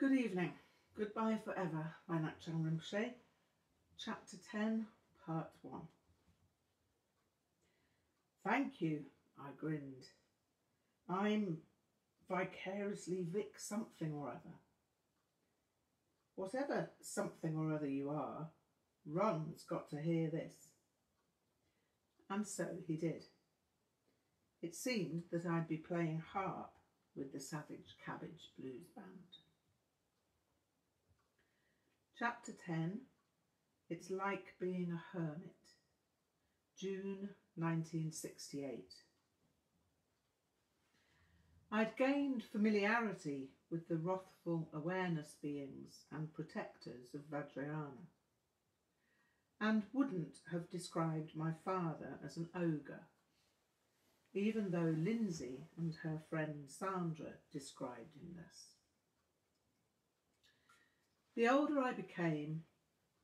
Good evening. Goodbye Forever by Ngak'chang Rinpoche. Chapter 10, Part 1. Thank you, I grinned. I'm vicariously Vic something or other. Whatever something or other you are, Ron's got to hear this. And so he did. It seemed that I'd be playing harp with the Savage Cabbage Blues Band. Chapter 10 It's Like Being a Hermit, June 1968. I'd gained familiarity with the wrathful awareness beings and protectors of Vajrayana, and wouldn't have described my father as an ogre, even though Lindsay and her friend Sandra described him thus. The older I became,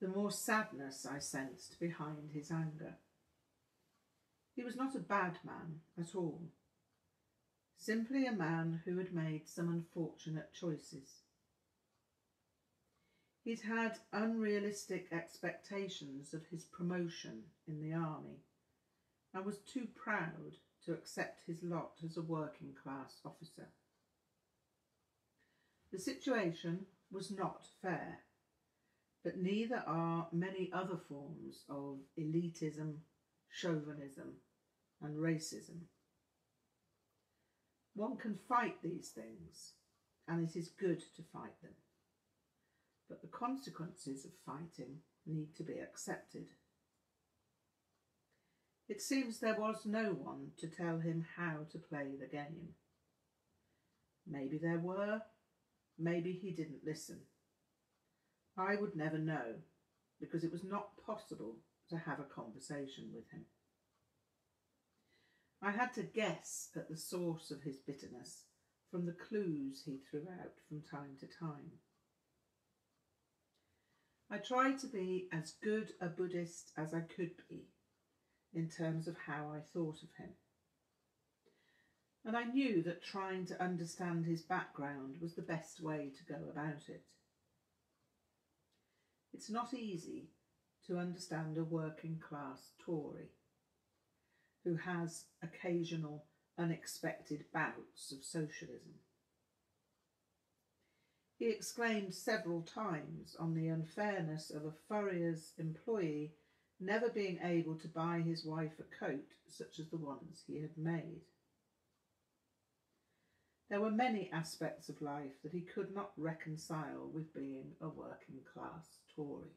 the more sadness I sensed behind his anger. He was not a bad man at all, simply a man who had made some unfortunate choices. He'd had unrealistic expectations of his promotion in the army and was too proud to accept his lot as a working class officer. The situation was not fair, but neither are many other forms of elitism, chauvinism, and racism. One can fight these things, and it is good to fight them, but the consequences of fighting need to be accepted. It seems there was no one to tell him how to play the game. Maybe there were, maybe he didn't listen. I would never know, because it was not possible to have a conversation with him. I had to guess at the source of his bitterness from the clues he threw out from time to time. I tried to be as good a Buddhist as I could be in terms of how I thought of him. And I knew that trying to understand his background was the best way to go about it. It's not easy to understand a working class Tory who has occasional unexpected bouts of socialism. He exclaimed several times on the unfairness of a furrier's employee never being able to buy his wife a coat such as the ones he had made. There were many aspects of life that he could not reconcile with being a working class Tory.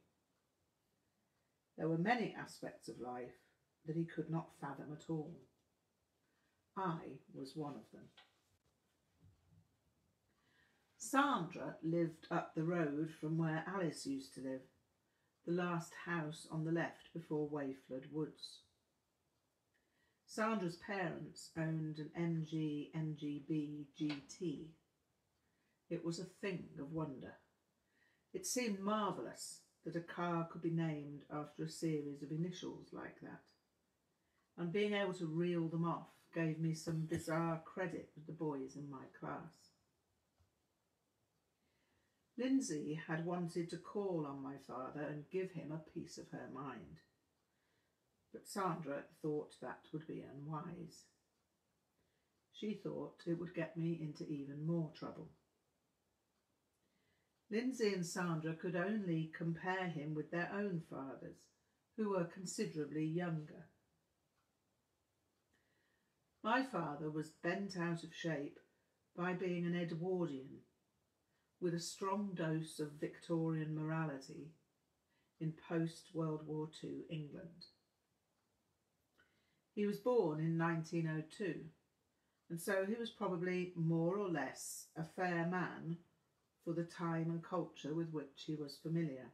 There were many aspects of life that he could not fathom at all. I was one of them. Sandra lived up the road from where Alice used to live the last house on the left before Wayflood Woods. Sandra's parents owned an MG MGB GT. It was a thing of wonder. It seemed marvellous that a car could be named after a series of initials like that. And being able to reel them off gave me some bizarre credit with the boys in my class. Lindsay had wanted to call on my father and give him a piece of her mind. But Sandra thought that would be unwise. She thought it would get me into even more trouble. Lindsay and Sandra could only compare him with their own fathers, who were considerably younger. My father was bent out of shape by being an Edwardian with a strong dose of Victorian morality in post World War II England. He was born in 1902, and so he was probably more or less a fair man for the time and culture with which he was familiar.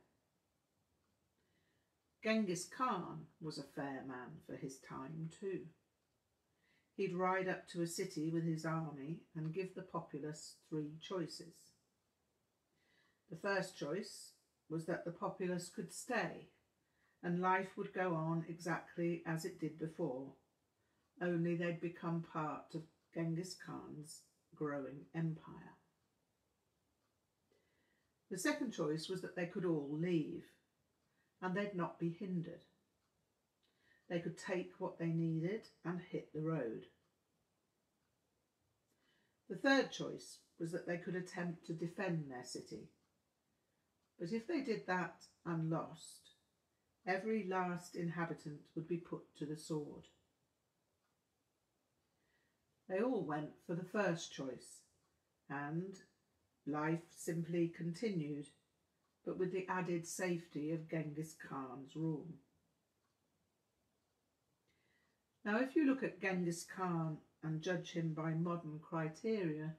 Genghis Khan was a fair man for his time too. He'd ride up to a city with his army and give the populace three choices. The first choice was that the populace could stay and life would go on exactly as it did before, only they'd become part of Genghis Khan's growing empire. The second choice was that they could all leave and they'd not be hindered. They could take what they needed and hit the road. The third choice was that they could attempt to defend their city. But if they did that and lost, every last inhabitant would be put to the sword. They all went for the first choice, and life simply continued, but with the added safety of Genghis Khan's rule. Now, if you look at Genghis Khan and judge him by modern criteria,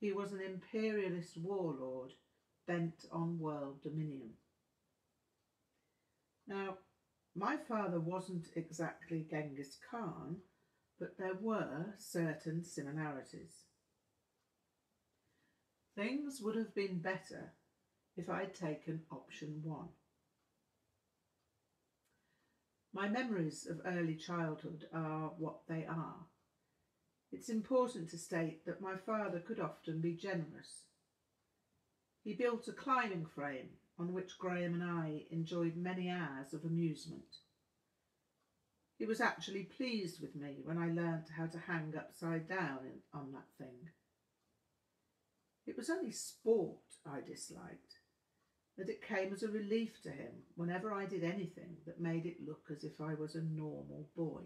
he was an imperialist warlord bent on world dominion. Now, my father wasn't exactly Genghis Khan, but there were certain similarities. Things would have been better if I'd taken option one. My memories of early childhood are what they are. It's important to state that my father could often be generous. He built a climbing frame on which Graham and I enjoyed many hours of amusement. He was actually pleased with me when I learnt how to hang upside down on that thing. It was only sport I disliked, that it came as a relief to him whenever I did anything that made it look as if I was a normal boy.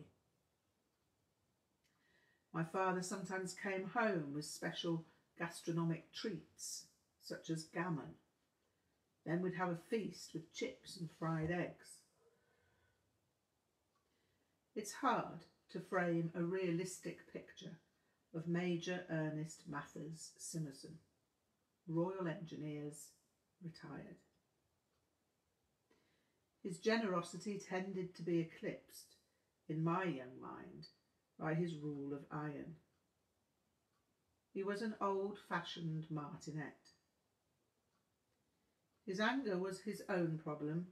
My father sometimes came home with special gastronomic treats, such as gammon. Then we'd have a feast with chips and fried eggs. It's hard to frame a realistic picture of Major Ernest Mathers Simerson, Royal Engineers, retired. His generosity tended to be eclipsed, in my young mind, by his rule of iron. He was an old-fashioned martinet. His anger was his own problem,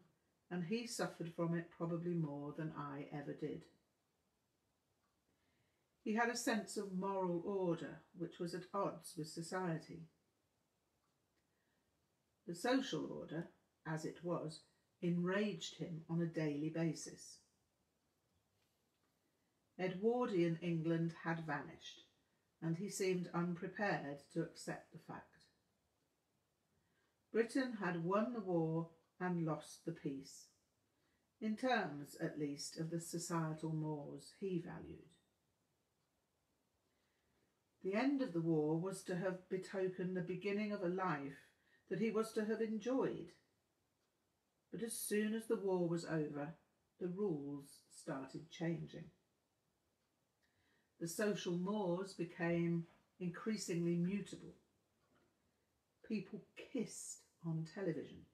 and he suffered from it probably more than I ever did. He had a sense of moral order which was at odds with society. The social order, as it was, enraged him on a daily basis. Edwardian England had vanished, and he seemed unprepared to accept the fact. Britain had won the war and lost the peace, in terms, at least, of the societal mores he valued. The end of the war was to have betokened the beginning of a life that he was to have enjoyed. But as soon as the war was over, the rules started changing. The social mores became increasingly mutable. People kissed on television,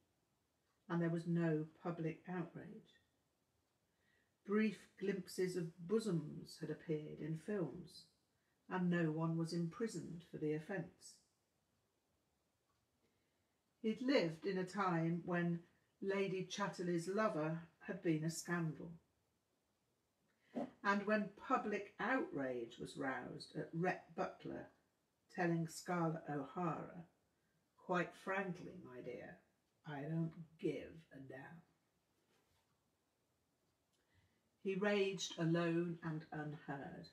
and there was no public outrage. Brief glimpses of bosoms had appeared in films, and no one was imprisoned for the offence. He'd lived in a time when Lady Chatterley's lover had been a scandal. And when public outrage was roused at Rhett Butler telling Scarlett O'Hara, quite frankly, my dear, I don't give a damn. He raged alone and unheard.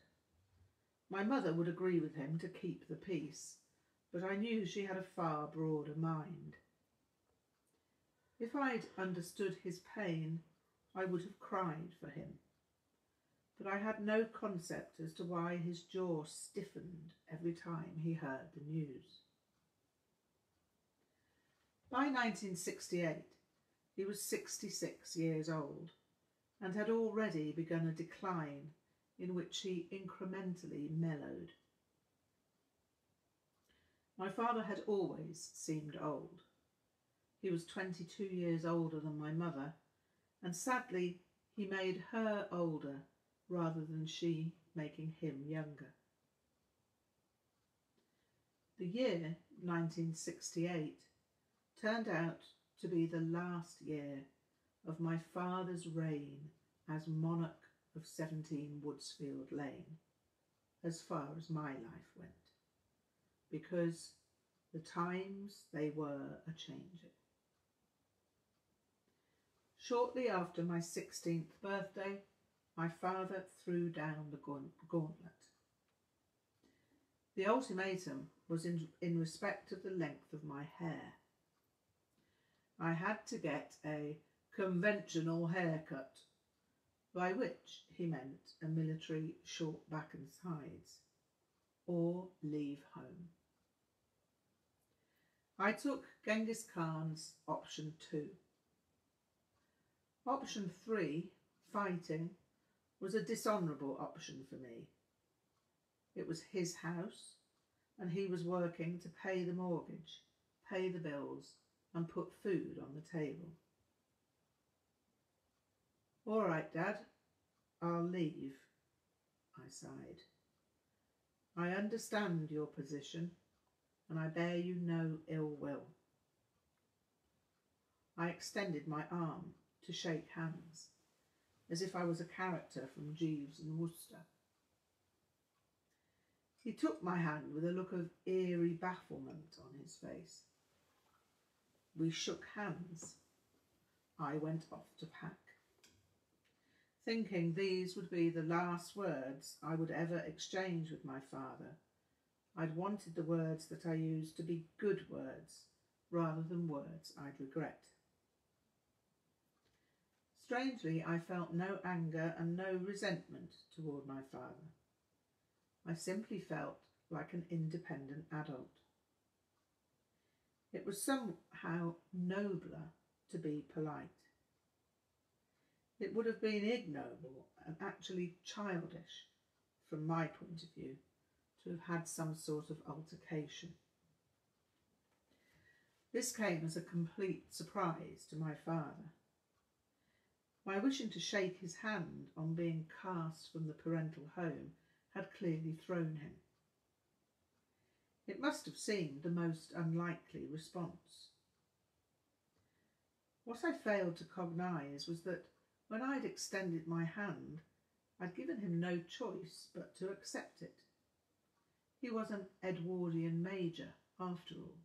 My mother would agree with him to keep the peace, but I knew she had a far broader mind. If I'd understood his pain, I would have cried for him. But I had no concept as to why his jaw stiffened every time he heard the news. By 1968, he was 66 years old and had already begun a decline in which he incrementally mellowed. My father had always seemed old. He was 22 years older than my mother, and sadly he made her older rather than she making him younger. The year 1968 turned out to be the last year of my father's reign as monarch of 17 Woodsfield Lane, as far as my life went, because The times they were a changing. Shortly after my 16th birthday, my father threw down the gauntlet. The ultimatum was in, in respect of the length of my hair. I had to get a conventional haircut, by which he meant a military short back and sides, or leave home. I took Genghis Khan's option two. Option three, fighting, was a dishonourable option for me. It was his house, and he was working to pay the mortgage, pay the bills, and put food on the table. All right, Dad, I'll leave, I sighed. I understand your position, and I bear you no ill will. I extended my arm to shake hands, as if I was a character from Jeeves and Wooster. He took my hand with a look of eerie bafflement on his face. We shook hands. I went off to pack, thinking these would be the last words I would ever exchange with my father. I'd wanted the words that I used to be good words rather than words I'd regret. Strangely, I felt no anger and no resentment toward my father. I simply felt like an independent adult. It was somehow nobler to be polite. It would have been ignoble and actually childish, from my point of view, to have had some sort of altercation. This came as a complete surprise to my father. My wishing to shake his hand on being cast from the parental home had clearly thrown him. It must have seemed the most unlikely response. What I failed to cognise was that when I'd extended my hand, I'd given him no choice but to accept it. He was an Edwardian major, after all.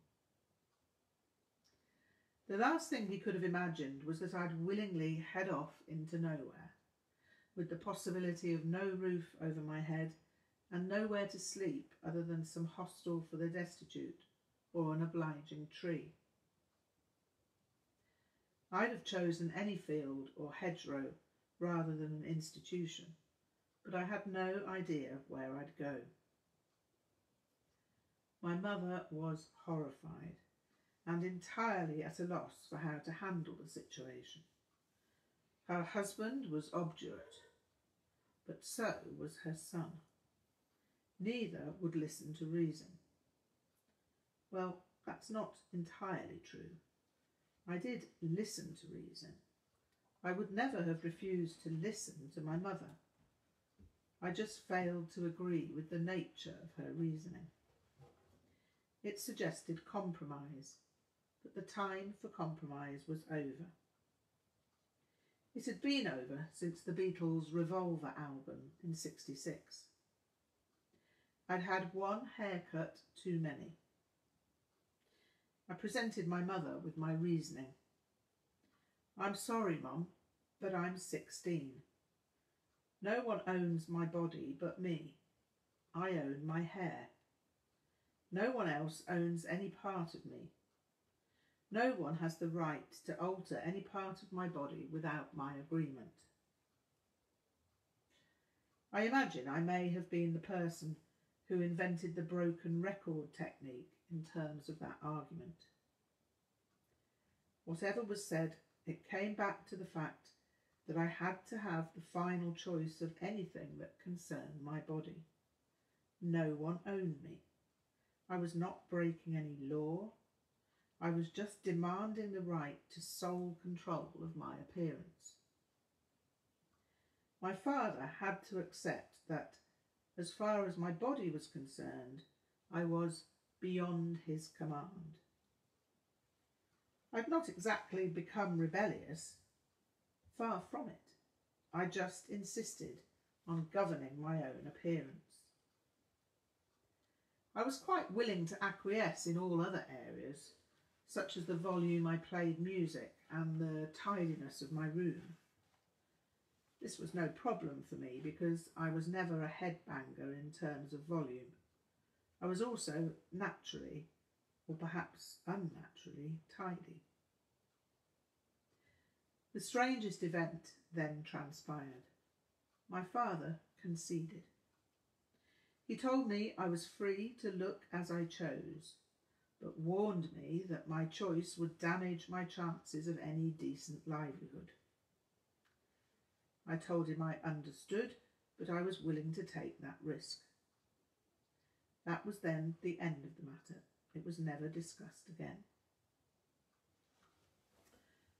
The last thing he could have imagined was that I'd willingly head off into nowhere, with the possibility of no roof over my head and nowhere to sleep other than some hostel for the destitute or an obliging tree. I'd have chosen any field or hedgerow rather than an institution, but I had no idea where I'd go. My mother was horrified and entirely at a loss for how to handle the situation. Her husband was obdurate, but so was her son. Neither would listen to reason. Well, that's not entirely true. I did listen to reason. I would never have refused to listen to my mother. I just failed to agree with the nature of her reasoning. It suggested compromise, but the time for compromise was over. It had been over since the Beatles' Revolver album in 66. I'd had one haircut too many. I presented my mother with my reasoning. I'm sorry, Mum, but I'm 16. No one owns my body but me. I own my hair. No one else owns any part of me. No one has the right to alter any part of my body without my agreement. I imagine I may have been the person who invented the broken record technique in terms of that argument. Whatever was said, it came back to the fact that I had to have the final choice of anything that concerned my body. No one owned me. I was not breaking any law. I was just demanding the right to sole control of my appearance. My father had to accept that as far as my body was concerned, I was beyond his command. I'd not exactly become rebellious, far from it. I just insisted on governing my own appearance. I was quite willing to acquiesce in all other areas, such as the volume I played music and the tidiness of my room. This was no problem for me because I was never a headbanger in terms of volume. I was also naturally, or perhaps unnaturally, tidy. The strangest event then transpired. My father conceded. He told me I was free to look as I chose, but warned me that my choice would damage my chances of any decent livelihood. I told him I understood, but I was willing to take that risk. That was then the end of the matter. It was never discussed again.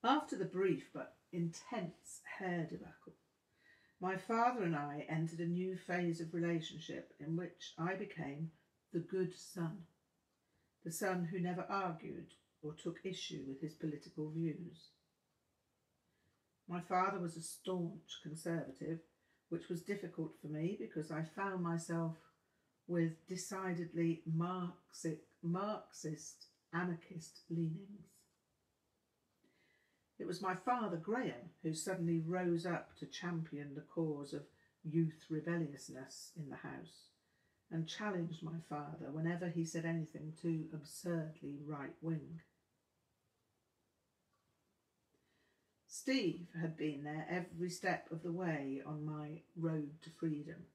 After the brief but intense hair debacle, my father and I entered a new phase of relationship in which I became the good son, the son who never argued or took issue with his political views. My father was a staunch conservative, which was difficult for me because I found myself with decidedly Marxist, anarchist leanings. It was my father, Graham, who suddenly rose up to champion the cause of youth rebelliousness in the House and challenged my father whenever he said anything too absurdly right wing. Steve had been there every step of the way on my road to freedom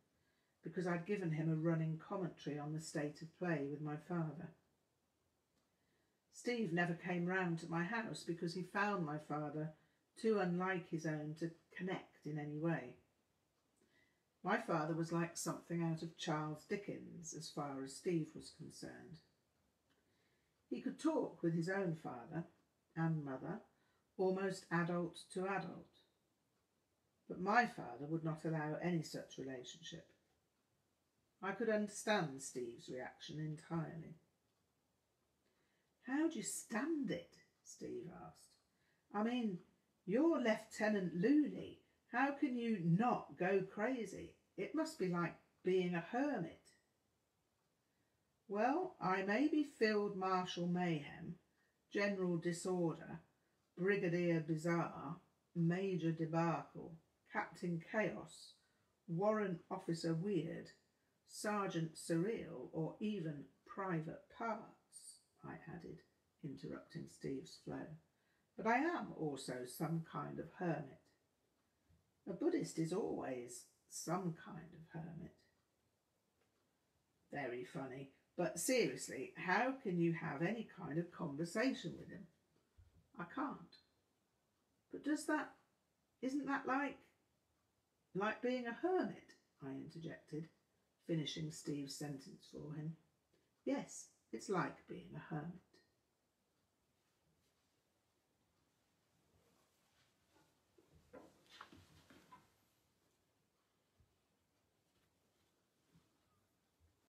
because I'd given him a running commentary on the state of play with my father. Steve never came round to my house because he found my father too unlike his own to connect in any way. My father was like something out of Charles Dickens as far as Steve was concerned. He could talk with his own father and mother, almost adult to adult. But my father would not allow any such relationship. I could understand Steve's reaction entirely. How do you stand it? Steve asked. I mean, you're Lieutenant Looney. How can you not go crazy? It must be like being a hermit. Well, I may be Field Marshal Mayhem, General Disorder, Brigadier Bizarre, Major Debacle, Captain Chaos, Warrant Officer Weird, Sergeant Surreal, or even Private Parts. I added, interrupting Steve's flow. But I am also some kind of hermit. A Buddhist is always some kind of hermit. Very funny. But seriously, how can you have any kind of conversation with him? I can't. But does that, isn't that like, like being a hermit? I interjected, finishing Steve's sentence for him. Yes, it's like being a hermit.